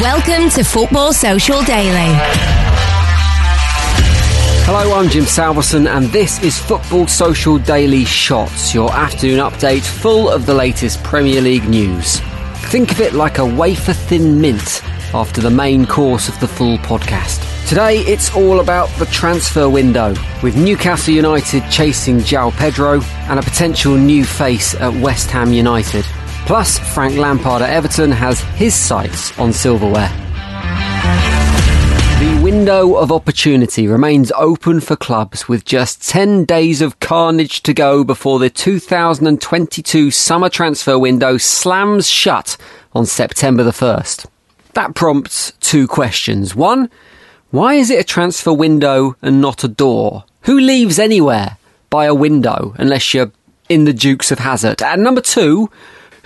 Welcome to Football Social Daily. Hello, I'm Jim Salverson, and this is Football Social Daily Shots, your afternoon update full of the latest Premier League news. Think of it like a wafer thin mint after the main course of the full podcast. Today, it's all about the transfer window, with Newcastle United chasing João Pedro and a potential new face at West Ham United. Plus, Frank Lampard at Everton has his sights on silverware. The window of opportunity remains open for clubs with just 10 days of carnage to go before the 2022 summer transfer window slams shut on September the 1st. That prompts two questions. One, why is it a transfer window and not a door? Who leaves anywhere by a window unless you're in the Dukes of Hazzard? And number two,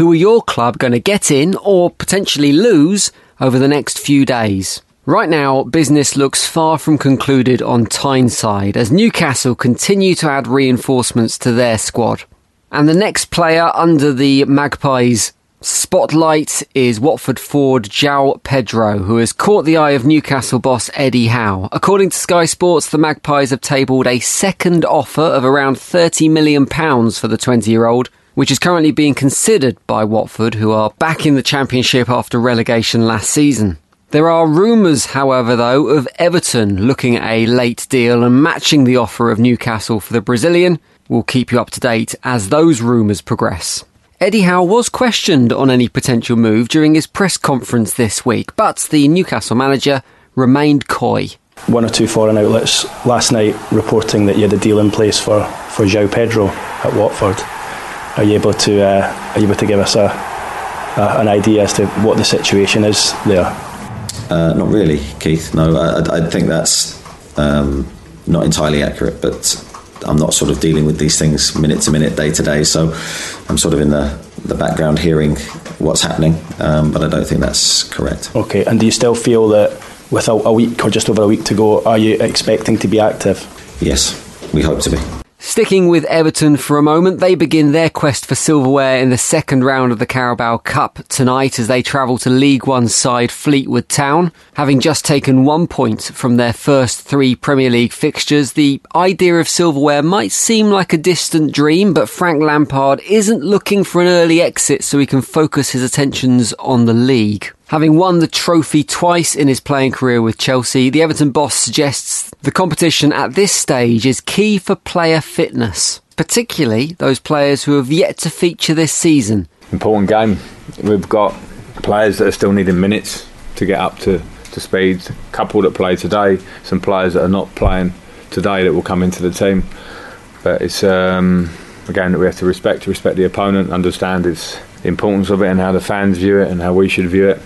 who are your club going to get in or potentially lose over the next few days? Right now, business looks far from concluded on Tyneside as Newcastle continue to add reinforcements to their squad. And the next player under the Magpies Spotlight is Watford forward João Pedro, who has caught the eye of Newcastle boss Eddie Howe. According to Sky Sports, the Magpies have tabled a second offer of around £30 million for the 20 year old, which is currently being considered by Watford, who are back in the Championship after relegation last season. There are rumours, however, though, of Everton looking at a late deal and matching the offer of Newcastle for the Brazilian. We'll keep you up to date as those rumours progress. Eddie Howe was questioned on any potential move during his press conference this week, but the Newcastle manager remained coy. One or two foreign outlets last night reporting that you had a deal in place for, for João Pedro at Watford. Are you able to uh, are you able to give us a, a, an idea as to what the situation is there? Uh, not really, Keith. No, I, I think that's um, not entirely accurate, but I'm not sort of dealing with these things minute to minute, day to day. So I'm sort of in the, the background hearing what's happening, um, but I don't think that's correct. Okay, and do you still feel that with a, a week or just over a week to go, are you expecting to be active? Yes, we hope to be. Sticking with Everton for a moment, they begin their quest for silverware in the second round of the Carabao Cup tonight as they travel to League One side Fleetwood Town. Having just taken one point from their first three Premier League fixtures, the idea of silverware might seem like a distant dream, but Frank Lampard isn't looking for an early exit so he can focus his attentions on the league. Having won the trophy twice in his playing career with Chelsea, the Everton boss suggests the competition at this stage is key for player fitness, particularly those players who have yet to feature this season. Important game. We've got players that are still needing minutes to get up to, to speed. A couple that play today, some players that are not playing today that will come into the team. But it's um, a game that we have to respect, to respect the opponent, understand its importance of it and how the fans view it and how we should view it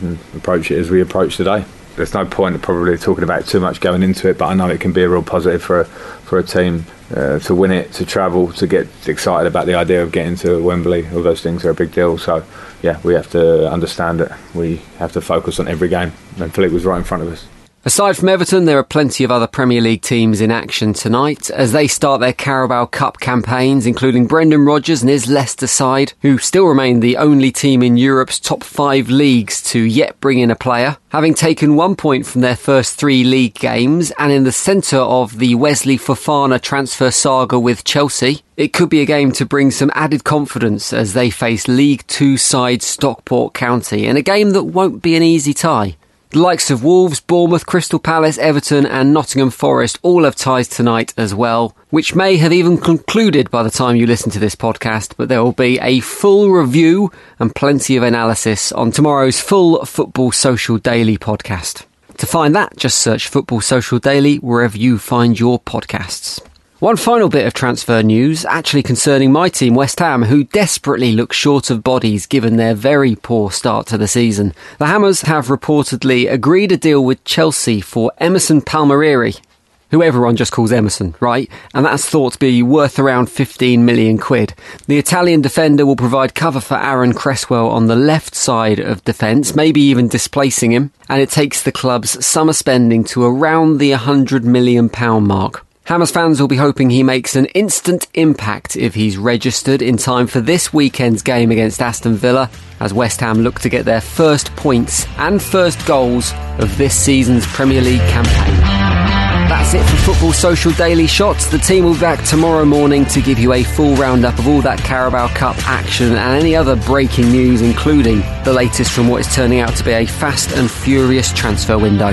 and approach it as we approach today. There's no point probably talking about too much going into it, but I know it can be a real positive for a, for a team uh, to win it, to travel, to get excited about the idea of getting to Wembley. All those things are a big deal. So, yeah, we have to understand that we have to focus on every game. And Philippe was right in front of us. Aside from Everton, there are plenty of other Premier League teams in action tonight as they start their Carabao Cup campaigns, including Brendan Rodgers and his Leicester side, who still remain the only team in Europe's top five leagues to yet bring in a player. Having taken one point from their first three league games and in the centre of the Wesley Fofana transfer saga with Chelsea, it could be a game to bring some added confidence as they face League Two side Stockport County, in a game that won't be an easy tie. The likes of Wolves, Bournemouth, Crystal Palace, Everton, and Nottingham Forest all have ties tonight as well, which may have even concluded by the time you listen to this podcast, but there will be a full review and plenty of analysis on tomorrow's full Football Social Daily podcast. To find that, just search Football Social Daily wherever you find your podcasts. One final bit of transfer news, actually concerning my team, West Ham, who desperately look short of bodies given their very poor start to the season. The Hammers have reportedly agreed a deal with Chelsea for Emerson Palmieri, who everyone just calls Emerson, right? And that's thought to be worth around 15 million quid. The Italian defender will provide cover for Aaron Cresswell on the left side of defence, maybe even displacing him, and it takes the club's summer spending to around the 100 million pound mark. Hammers fans will be hoping he makes an instant impact if he's registered in time for this weekend's game against Aston Villa as West Ham look to get their first points and first goals of this season's Premier League campaign. That's it for Football Social Daily Shots. The team will be back tomorrow morning to give you a full roundup of all that Carabao Cup action and any other breaking news, including the latest from what is turning out to be a fast and furious transfer window.